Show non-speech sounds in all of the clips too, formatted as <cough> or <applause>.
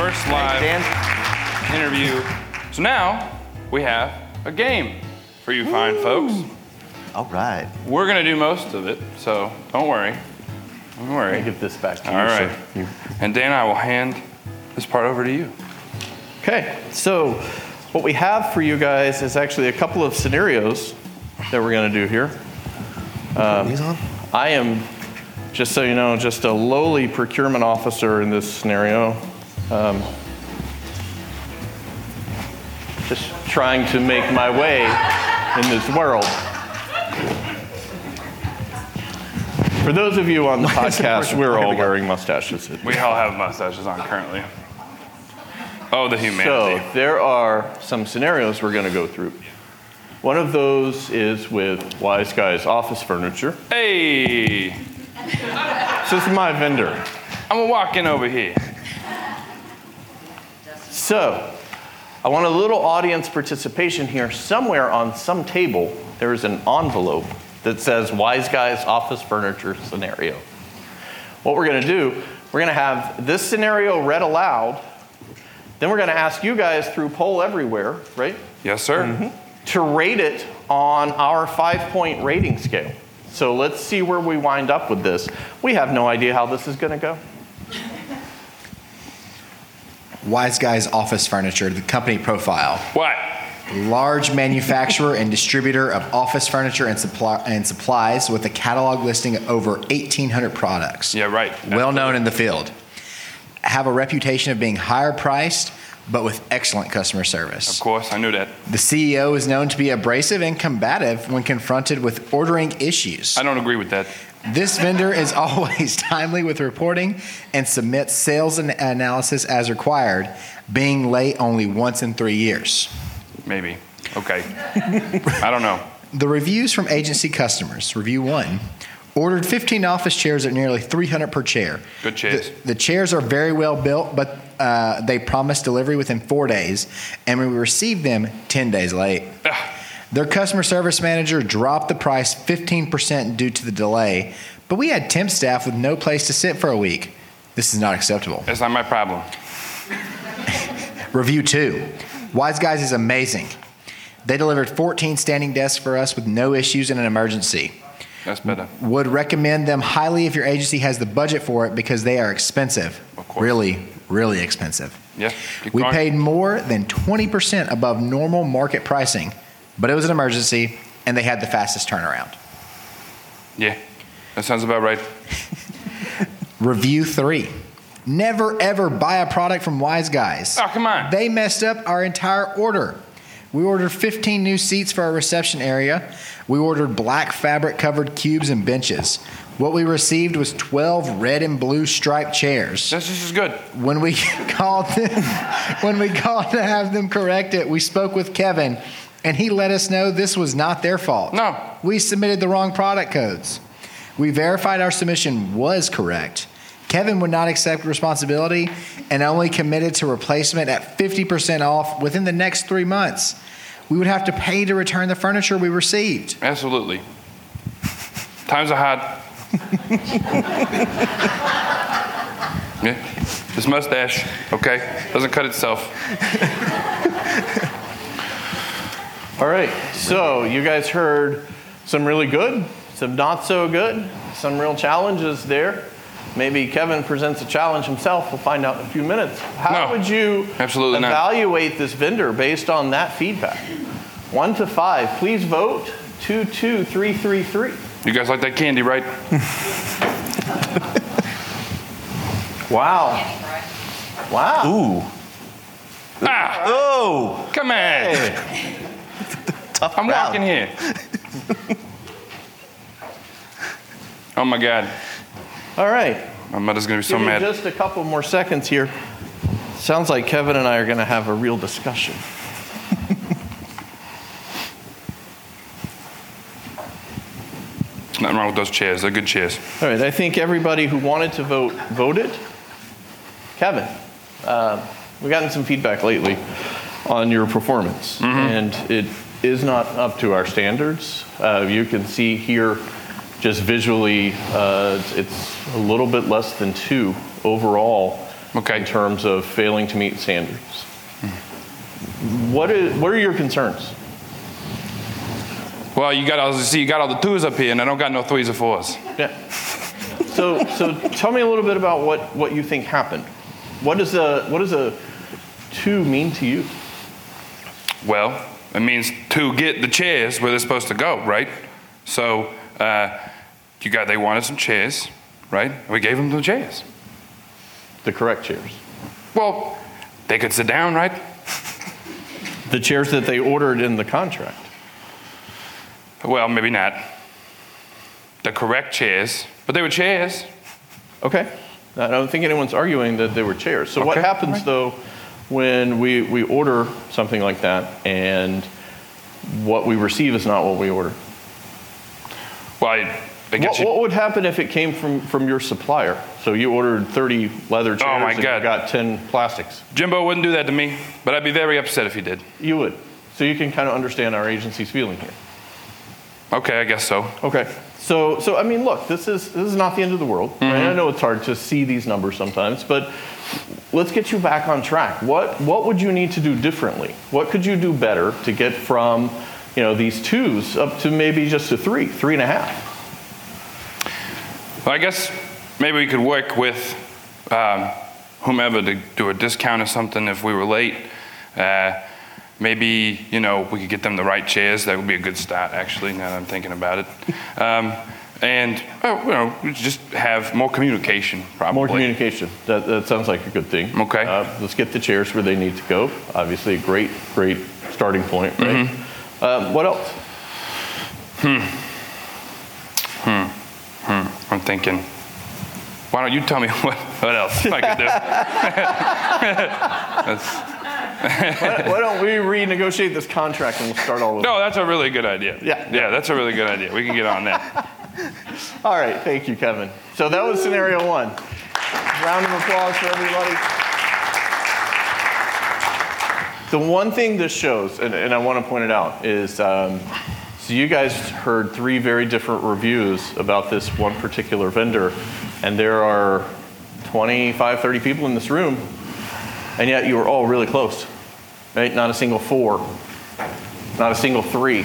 First live Dan. interview. So now we have a game for you fine folks. All right. We're gonna do most of it, so don't worry. Don't worry. I worry. give this back to All you. so right. And Dan, I will hand this part over to you. Okay, so what we have for you guys is actually a couple of scenarios that we're going to do here. These on? Uh, I am, just so you know, just a lowly procurement officer in this scenario. Um, just trying to make my way in this world. For those of you on the <laughs> podcast, we're all wearing mustaches. We all have mustaches on currently. Oh, the humanity. So there are some scenarios we're going to go through. One of those is with Wise Guys Office Furniture. hey, This is my vendor. I'm gonna walk in over here. So I want a little audience participation here. Somewhere on some table, there is an envelope that says Wise Guys Office Furniture Scenario. What we're going to do, we're going to have this scenario read aloud. Then we're going to ask you guys through poll everywhere, right? Yes, sir. Mm-hmm. to rate it on our five point rating scale. So let's see where we wind up with this. We have no idea how this is going to go. Wise Guys Office Furniture, the company profile. What? Large manufacturer and distributor of office furniture and, supply, and supplies with a catalog listing of over 1,800 products. Yeah, right. Well known in the field. Have a reputation of being higher priced, but with excellent customer service. Of course, I knew that. The CEO is known to be abrasive and combative when confronted with ordering issues. I don't agree with that. This vendor is <laughs> always timely with reporting and submits sales and analysis as required, being late only once in three years. Maybe. Okay. I don't know. The reviews from agency customers. Review one. Ordered 15 office chairs at nearly 300 per chair. Good chairs. The, the chairs are very well built, but uh, they promised delivery within four days, and we received them 10 days late. Their customer service manager dropped the price 15% due to the delay, but we had temp staff with no place to sit for a week. This is not acceptable. That's not my problem. <laughs> Review two Wise Guys is amazing. They delivered 14 standing desks for us with no issues in an emergency. That's better. Would recommend them highly if your agency has the budget for it because they are expensive. Of course. Really, really expensive. Yeah. We paid more than 20% above normal market pricing, but it was an emergency and they had the fastest turnaround. Yeah. That sounds about right. <laughs> Review three. Never ever buy a product from Wise Guys. Oh, come on. They messed up our entire order. We ordered 15 new seats for our reception area. We ordered black fabric covered cubes and benches. What we received was 12 red and blue striped chairs. This, just as good. When we <laughs> called them, when we called to have them correct it, we spoke with Kevin and he let us know this was not their fault. No. We submitted the wrong product codes. We verified our submission was correct. Kevin would not accept responsibility and only committed to replacement at 50% off within the next three months. We would have to pay to return the furniture we received. Absolutely. Times are hard. <laughs> yeah. This mustache, okay, doesn't cut itself. All right, so you guys heard some really good, some not so good, some real challenges there. Maybe Kevin presents a challenge himself. We'll find out in a few minutes. How No, would you absolutely not. evaluate this vendor based on that feedback? One to five. Please vote. Two, two, three, three, three. You guys like that candy, right? <laughs> Wow. Wow. Ooh. Ah, Oh. come on. Tough I'm crowd. walking here. oh my God. All right. My mother's gonna be so Give me mad. just a couple more seconds here. Sounds like Kevin and I are going to have a real discussion. Nothing wrong with those chairs. They're good chairs. All right, I think everybody who wanted to vote voted. Kevin, uh, we've gotten some feedback lately on your performance, and it is not up to our standards. Uh, you can see here, just visually, uh, it's, a little bit less than two overall. Okay. in terms of failing to meet standards. What is, what are your concerns? Well, you got all see, you got all the twos up here, and I don't got no threes or fours. Yeah. So, so tell me a little bit about what, what you think happened. What does a, what does a two mean to you? Well, it means to get the chairs where they're supposed to go, right? So, uh, you got they wanted some chairs, right? We gave them the chairs. The correct chairs. Well, they could sit down, right? The chairs that they ordered in the contract. Well, maybe not. The correct chairs, but they were chairs. Okay. I don't think anyone's arguing that they were chairs. So what happens alright. though when we, we order something like that and what we receive is not what we order? Well, I, I guess What, you, what would happen if it came from, from your supplier? So you ordered 30 leather oh, chairs Oh, my and you got 10 plastics. Jimbo wouldn't do that to me, but I'd be very upset if he did. You would. So you can kind of understand our agency's feeling here. Okay, I guess so. Okay. So, so I mean, look, this is this is not the end of the world. Right? I know it's hard to see these numbers sometimes, but let's get you back on track. What what would you need to do differently? What could you do better to get from, you know, these twos up to maybe just a three, three and a half? Well, I guess maybe we could work with um, whomever to do a discount or something if we were late. Uh, maybe, you know, we could get them the right chairs. That would be a good start, actually, now that I'm thinking about it. <laughs> Um, and, oh, you know, just have more communication, probably. More communication. That, that sounds like a good thing. Okay. Uh, let's get the chairs where they need to go. Obviously, a great, great starting point, right? Mm-hmm. Um, what else? Hmm. Hmm. Hmm. I'm thinking, why don't you tell me <laughs> what, what else I could do? <laughs> That's- <laughs> Why don't we renegotiate this contract and we'll start all over? no, that's a really good idea. Yeah. Yeah, that's a really good idea. We can get on that. <laughs> All right, thank you, Kevin. So that was scenario one. Round of applause for everybody. The one thing this shows, and, and I want to point it out, is um, so you guys heard three very different reviews about this one particular vendor, and there are 25, 30 people in this room, and yet you were all really close, right? Not a single four, not a single three.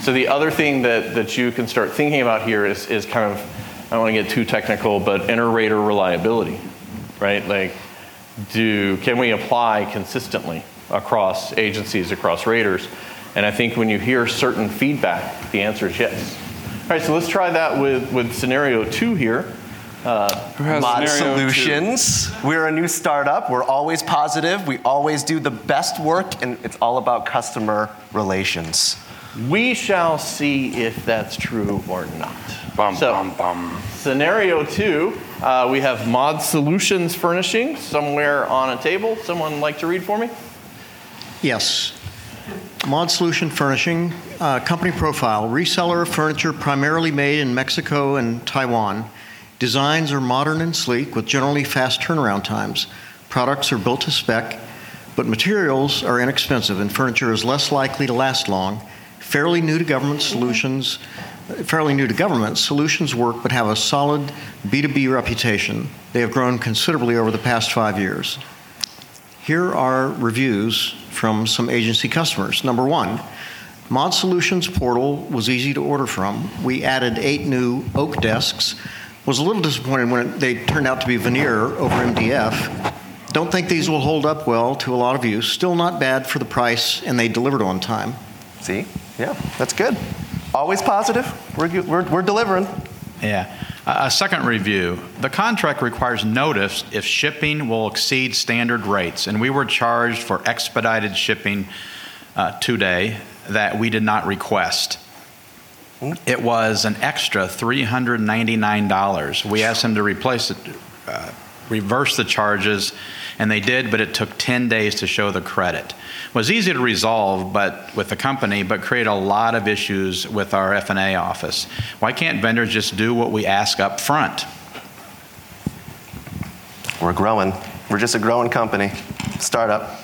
So the other thing that, that you can start thinking about here is, is kind of, I don't want to get too technical, but inter-rater reliability, right? Like, do, can we apply consistently across agencies, across raters? And I think when you hear certain feedback, the answer is yes. All right, so let's try that with, with scenario two here. Who has Mod scenario two? Solutions. We're a new startup. We're always positive. We always do the best work, and it's all about customer relations. We shall see if that's true or not. Bum, So- bum, bum. Scenario two, uh, we have Mod Solutions furnishing somewhere on a table. Someone like to read for me? Yes. Mod Solution Furnishing, uh, company profile, reseller of furniture primarily made in Mexico and Taiwan. Designs are modern and sleek with generally fast turnaround times. Products are built to spec, but materials are inexpensive and furniture is less likely to last long. Fairly new to government solutions, fairly new to government, solutions work but have a solid B2B reputation. They have grown considerably over the past five years. Here are reviews from some agency customers. Number one, Mod Solutions portal was easy to order from. We added eight new oak desks. Was a little disappointed when they turned out to be veneer over MDF. Don't think these will hold up well to a lot of use. Still not bad for the price, and they delivered on time. See? Yeah, that's good. Always positive. We're, we're, we're delivering. Yeah. A a second review. The contract requires notice if shipping will exceed standard rates, and we were charged for expedited shipping uh, today that we did not request. It was an extra $399. We asked them to replace it, uh, reverse the charges, and they did, but it took 10 days to show the credit. It was easy to resolve, but with the company, but create a lot of issues with our F&A office. Why can't vendors just do what we ask up front? We're growing. We're just a growing company, startup.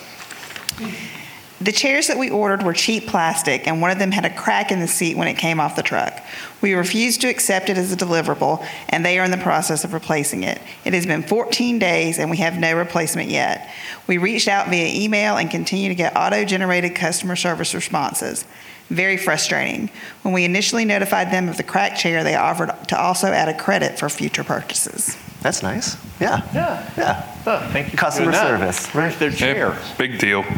The chairs that we ordered were cheap plastic, and one of them had a crack in the seat when it came off the truck. We refused to accept it as a deliverable, and they are in the process of replacing it. It has been 14 days, and we have no replacement yet. We reached out via email and continue to get auto generated customer service responses. Very frustrating. When we initially notified them of the cracked chair, they offered to also add a credit for future purchases. That's nice. Yeah. Yeah. Yeah. Oh, thank you. Customer doing service. Where's their Yep, chair? Big deal. <laughs>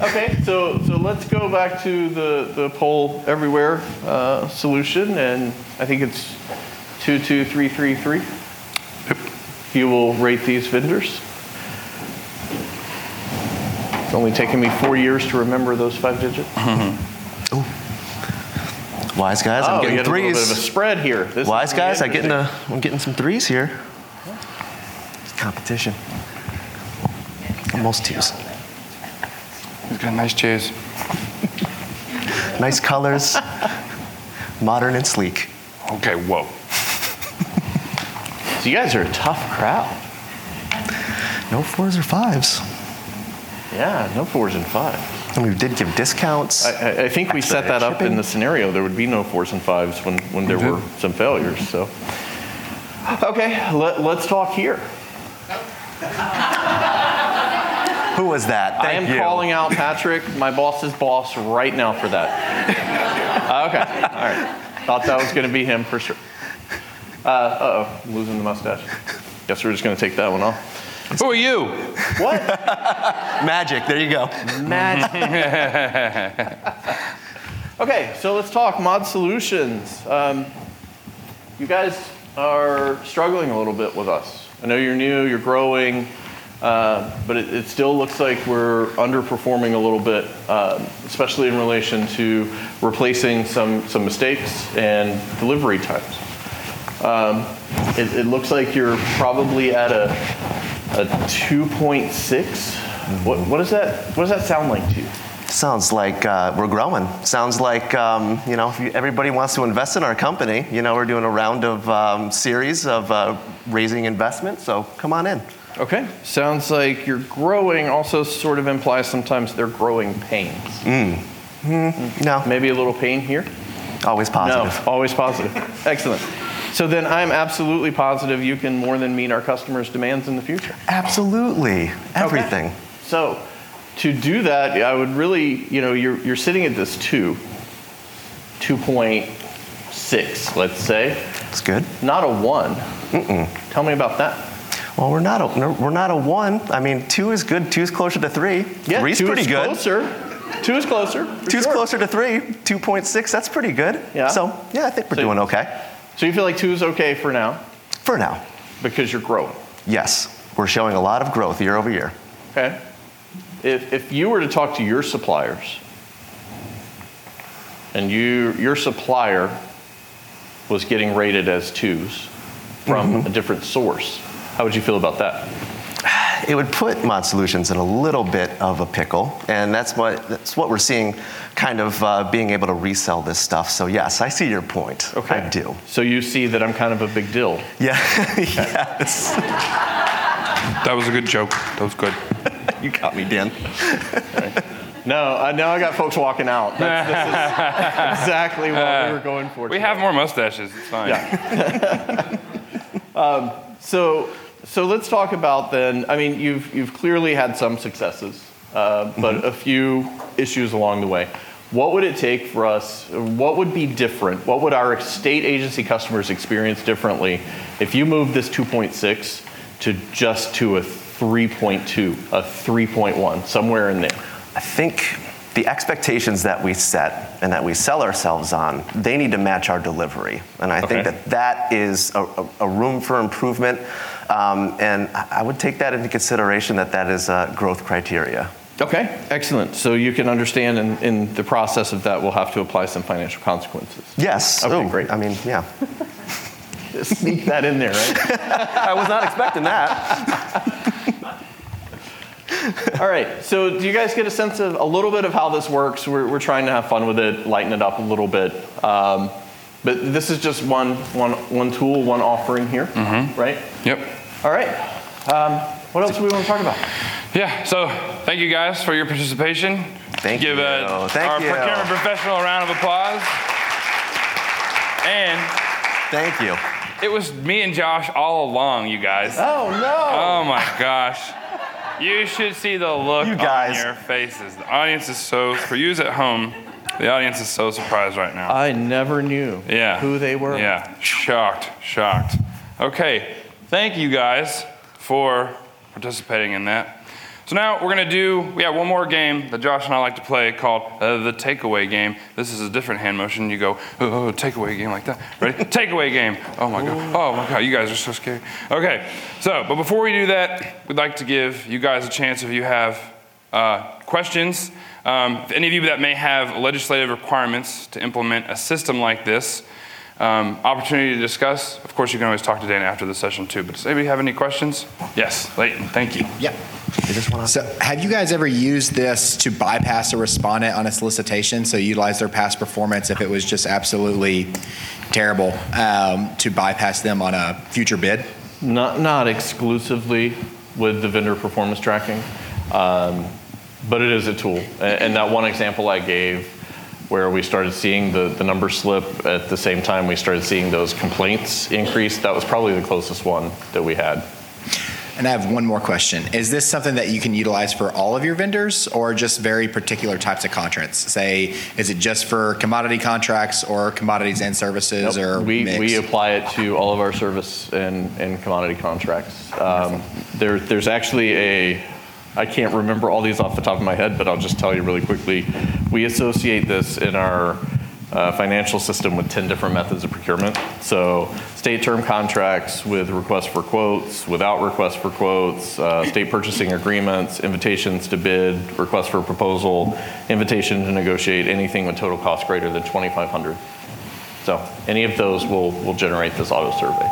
Okay, so, so let's go back to the, the poll everywhere uh, solution, and I think it's 22333. You will rate these vendors. It's only taken me four years to remember those five digits. Wise guys, I'm oh, getting you got a little bit of a threes. spread here. This Wise gonna guys, I getting interesting. a, I'm getting some threes here. It's competition. Almost twos. He's got nice chairs. <laughs> Nice colors, modern and sleek. Okay, whoa. So you guys are a tough crowd. No fours or fives. Yeah, no fours and fives. And we did give discounts. I, I- I think we set that up in the scenario. There would be no fours and fives when, when there were some failures. So, okay, let, let's talk here. <laughs> Who was that? I am you. calling out Patrick, my boss's boss, right now for that. okay, all right. Thought that was going to be him for sure. Uh oh, losing the mustache. Guess we're just going to take that one off. Who are you? What? <laughs> Magic. There you go. Magic. <laughs> okay, so let's talk mod solutions. Um, you guys are struggling a little bit with us. I know you're new, you're growing, uh, but it, it still looks like we're underperforming a little bit, um, especially in relation to replacing some, some mistakes and delivery times. Um, it, it looks like you're probably at a, a 2.6. What, what, does that, what does that sound like to you? Sounds like uh, we're growing. Sounds like um, you know if you, everybody wants to invest in our company. You know we're doing a round of um, series of uh, raising investment. So come on in. Okay. Sounds like you're growing also sort of implies sometimes they're growing pains. Hmm. No, Maybe a little pain here? always positive. No, always positive. <laughs> Excellent. So then I'm absolutely positive you can more than meet our customers' demands in the future. Absolutely, everything. Okay. So to do that, I would really, you know, you're, you're sitting at this 2, 2.6, let's say. That's good. Not a 1. Tell me about that. Well, we're not a we're not a one. I mean, two is good. Two is closer to three. Yeah, Three's two pretty is good. closer. Two is closer. Two's sure. closer to three. Two point six. That's pretty good. Yeah. So yeah, I think we're So- doing okay So you feel like two is okay for now for now. because you're growing. Yes, we're showing a lot of growth year over year. Okay. If, if you were to talk to your suppliers and you, your supplier was getting rated as twos from mm-hmm. a different source, how would you feel about that? It would put Mod Solutions in a little bit of a pickle, and that's what that's what we're seeing, kind of uh, being able to resell this stuff. So yes, I see your point. Okay. I do. So you see that I'm kind of a big deal. Yeah. <laughs> yes. That was a good joke. That was good. You got me, Dan. No, I now I got folks walking out. That's, this is <laughs> exactly what we were going for. We today. have more mustaches. It's fine. Yeah. <laughs> um, so, so let's talk about then. I mean, you've you've clearly had some successes, uh, but a few issues along the way. What would it take for us? What would be different? What would our state agency customers experience differently if you moved this 2.6 to just to a 3.2, a 3.1, somewhere in there? I think the expectations that we set and that we sell ourselves on, they need to match our delivery. And I think that that is a, a, a room for improvement. Um, and I would take that into consideration that that is a growth criteria. Okay, excellent. So you can understand in, in the process of that, we'll have to apply some financial consequences. Yes. Okay, Oh, great. I mean, yeah. Sneak that in there, right? <laughs> I was not expecting that. <laughs> All right. So, do you guys get a sense of a little bit of how this works? We're, we're trying to have fun with it, lighten it up a little bit. Um, but this is just one, one, one tool, one offering here, right? Yep. All right. Um, what else do we want to talk about? Yeah, so thank you guys for your participation. Thank Give you. uh, Thank our you. procurement professional a round of applause. And Thank you. it was me and Josh all along, you guys. Oh no. Oh my gosh. You should see the look You guys. on your faces. The audience is so, for yous at home, the audience is so surprised right now. I never knew Yeah. who they were. Yeah, shocked, shocked. Okay, thank you guys for participating in that. So now we're gonna do, we have one more game that Josh and I like to play called uh, the takeaway game. This is a different hand motion. You go, oh, oh, takeaway game like that. Ready? <laughs> takeaway game. Oh my God. Oh my God, you guys are so scary. Okay, so, but before we do that, we'd like to give you guys a chance if you have uh, questions. Um, if any of you that may have legislative requirements to implement a system like this, um, opportunity to discuss. Of course, you can always talk to Dana after the session too. But does anybody have any questions? Yes, Leighton. Thank you. Yeah. Is this one on? So, have you guys ever used this to bypass a respondent on a solicitation? So, utilize their past performance if it was just absolutely terrible um, to bypass them on a future bid? Not, not exclusively with the vendor performance tracking, um, but it is a tool. And, that one example I gave where we started seeing the, the number slip at the same time we started seeing those complaints increase, that was probably the closest one that we had. And I have one more question. Is this something that you can utilize for all of your vendors or just very particular types of contracts? Say, is it just for commodity contracts or commodities and services or we, mix? we apply it to all of our service and, and commodity contracts. Um, there, there's actually a, I can't remember all these off the top of my head, but I'll just tell you really quickly. We associate this in our uh, financial system with 10 different methods of procurement. So state term contracts with requests for quotes, without requests for quotes, uh, state purchasing agreements, invitations to bid, requests for proposal, invitation to negotiate, anything with total cost greater than 2,500. So any of those will, will generate this auto survey.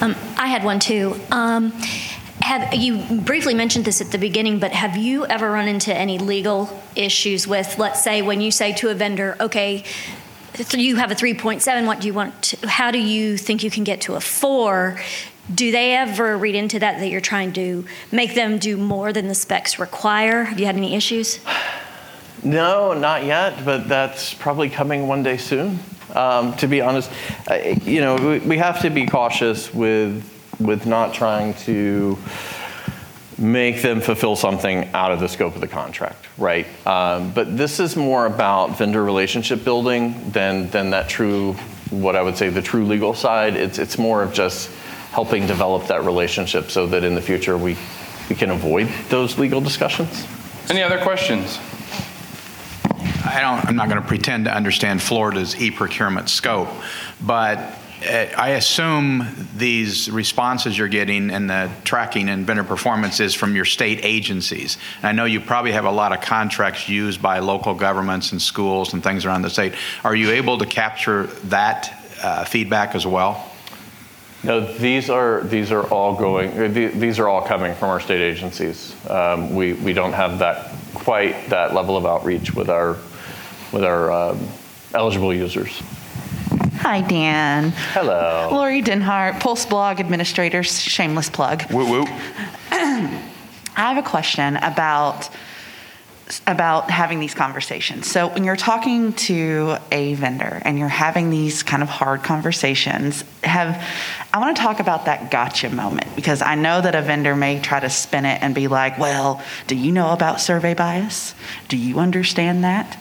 Um, I had one too. Um, have you briefly mentioned this at the beginning, but have you ever run into any legal issues with, let's say, when you say to a vendor, okay, you have a 3.7, what do you want? To, how do you think you can get to a four? Do they ever read into that that you're trying to make them do more than the specs require? Have you had any issues? No, not yet, but that's probably coming one day soon. Um, to be honest, I- you know, we, we have to be cautious with with not trying to make them fulfill something out of the scope of the contract, right? Um, but this is more about vendor relationship building than than that true, what I would say, the true legal side. It's it's more of just helping develop that relationship so that in the future we we can avoid those legal discussions. Any other questions? I don't, I'm not going to pretend to understand Florida's e-procurement scope, but I assume these responses you're getting and the tracking and vendor performance is from your state agencies. And I know you probably have a lot of contracts used by local governments and schools and things around the state. Are you able to capture that uh, feedback as well? No, these are these are all going. uh, These are all coming from our state agencies. Um, we we don't have that quite that level of outreach with our with our um, eligible users. Hi, Dan. Hello. Lori Denhart, Pulse Blog Administrator, shameless plug. Woo woo. <clears throat> I have a question about about having these conversations. So when you're talking to a vendor and you're having these kind of hard conversations, have I want to talk about that gotcha moment because I know that a vendor may try to spin it and be like, "Well, do you know about survey bias? Do you understand that?"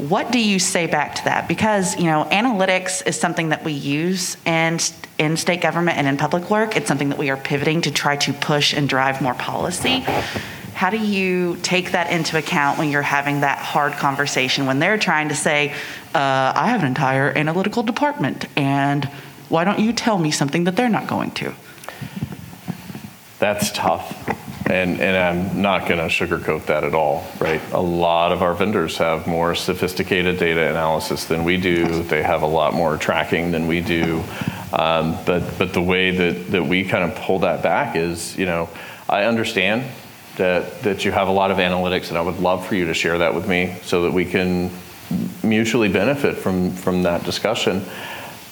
What do you say back to that? Because you know, analytics is something that we use in in state government and in public work. It's something that we are pivoting to try to push and drive more policy. How do you take that into account when you're having that hard conversation when they're trying to say, uh, "I have an entire analytical department, and why don't you tell me something that they're not going to?" That's tough. And, and I'm not going to sugarcoat that at all, right? A lot of our vendors have more sophisticated data analysis than we do. They have a lot more tracking than we do. Um, but, but the way that, that we kind of pull that back is, you know, I understand that, that you have a lot of analytics, and I would love for you to share that with me so that we can mutually benefit from, from that discussion.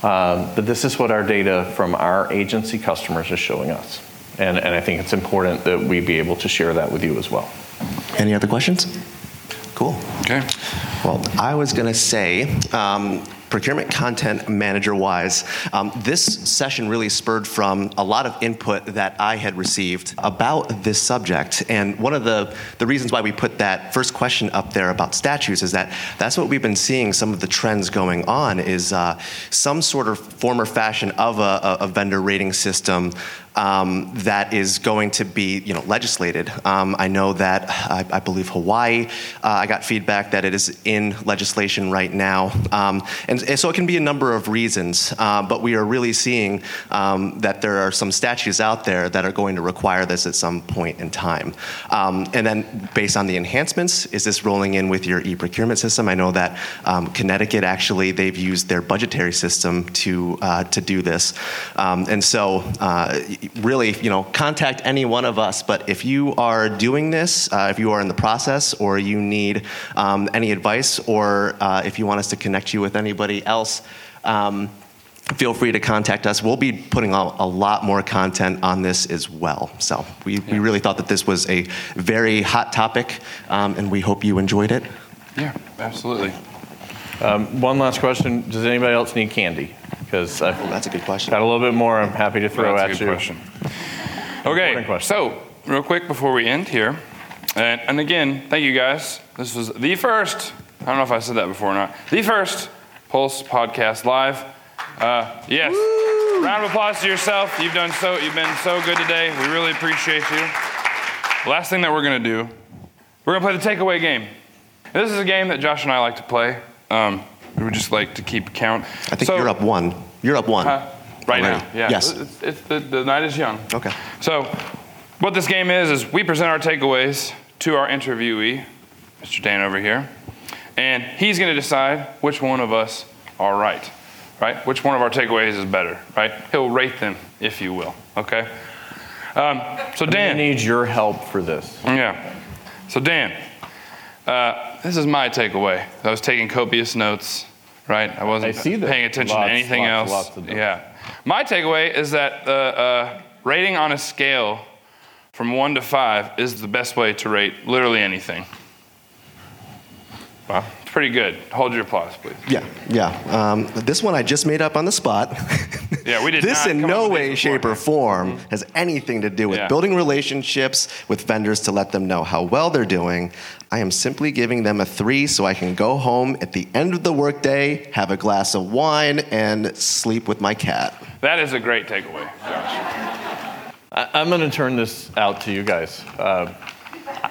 Um, but this is what our data from our agency customers is showing us. And, and I think it's important that we be able to share that with you as well. Any other questions? Cool. Okay. Well, I was going to say, um, procurement content manager wise, um, this session really spurred from a lot of input that I had received about this subject. And one of the, the reasons why we put that first question up there about statutes is that that's what we've been seeing some of the trends going on is uh, some sort of form or fashion of a, a vendor rating system um, that is going to be, you know, legislated. Um, I know that I, I believe Hawaii. Uh, I got feedback that it is in legislation right now, um, and, and, so it can be a number of reasons. Uh, but we are really seeing um, that there are some statutes out there that are going to require this at some point in time. Um, and then, based on the enhancements, is this rolling in with your e-procurement system? I know that um, Connecticut actually they've used their budgetary system to uh, to do this, and so uh, really, you know, contact any one of us. But if you are doing this, uh, if you are in the process, or you need um, any advice, or uh, if you want us to connect you with anybody else, um, feel free to contact us. We'll be putting out a lot more content on this as well. So we, yeah. we really thought that this was a very hot topic, um, and we hope you enjoyed it. Yeah, absolutely. Um, one last question: Does anybody else need candy? Because oh, that's a good question. Got a little bit more. I'm happy to throw that's at a good you. Question. Okay, question. so real quick before we end here, and, and again, thank you guys. This was the first. I don't know if I said that before or not. The first Pulse podcast live. Uh, yes. Woo! Round of applause to yourself. You've done so. You've been so good today. We really appreciate you. Last thing that we're gonna do, we're gonna play the takeaway game. This is a game that Josh and I like to play. Um, we would just like to keep count. I think so, you're up one. You're up one. Uh, right already. now, yeah. Yes. It's, it's the, the night is young. Okay. So, what this game is, is we present our takeaways to our interviewee, Mr. Dan over here, and he's going to decide which one of us are right, right? Which one of our takeaways is better, right? He'll rate them, if you will, okay? Um, so, Dan. I need your help for this. Yeah. So, Dan, uh, this is my takeaway. I was taking copious notes, right? I wasn't I paying attention lots, to anything lots, else. lots yeah. My takeaway is that the uh, rating on a scale from one to five is the best way to rate literally anything. Wow, it's pretty good. Hold your applause, please. Yeah, yeah. Um, this one I just made up on the spot. <laughs> Yeah, we did. this in no way, shape, or form mm-hmm. has anything to do with yeah. building relationships with vendors to let them know how well they're doing. I am simply giving them a three so I can go home at the end of the workday, have a glass of wine, and sleep with my cat. That is a great takeaway, Josh. I, am going to turn this out to you guys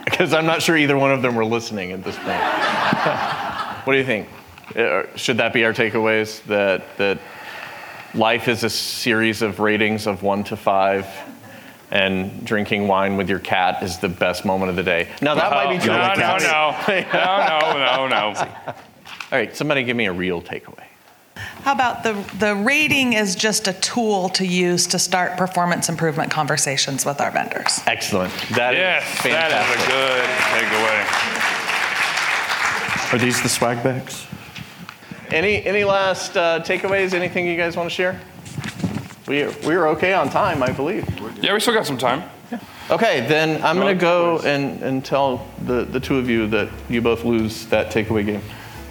because uh, I'm not sure either one of them were listening at this point. <laughs> what do you think? Uh, should that be our takeaways? That that life is a series of ratings of one to five, and drinking wine with your cat is the best moment of the day. Now that might be true. <laughs> No, no, no, no, no, no, no. All right, somebody give me a real takeaway. How about the, the rating is just a tool to use to start performance improvement conversations with our vendors? Excellent. That yes, is fantastic. that is a good takeaway. Are these the swag bags? Any any last uh, takeaways? Anything you guys want to share? We we are okay on time, I believe. Yeah, we still got some time. Yeah. Okay, then I'm going to go and, and tell the, the two of you that you both lose that takeaway game.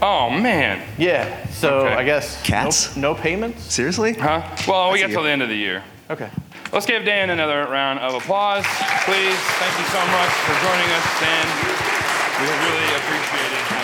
Oh man. Yeah. So Okay. I guess Cats? No, no payments. Seriously? Huh? Well, we That's got till the end of the year. Okay. Let's give Dan another round of applause, please. Thank you so much for joining us, Dan. We really appreciate it.